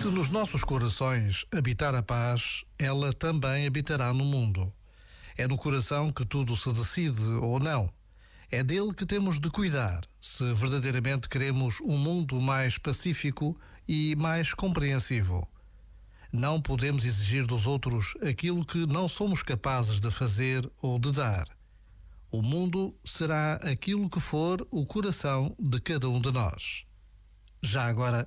Se nos nossos corações habitar a paz, ela também habitará no mundo. É no coração que tudo se decide ou não. É dele que temos de cuidar, se verdadeiramente queremos um mundo mais pacífico e mais compreensivo. Não podemos exigir dos outros aquilo que não somos capazes de fazer ou de dar. O mundo será aquilo que for o coração de cada um de nós. Já agora,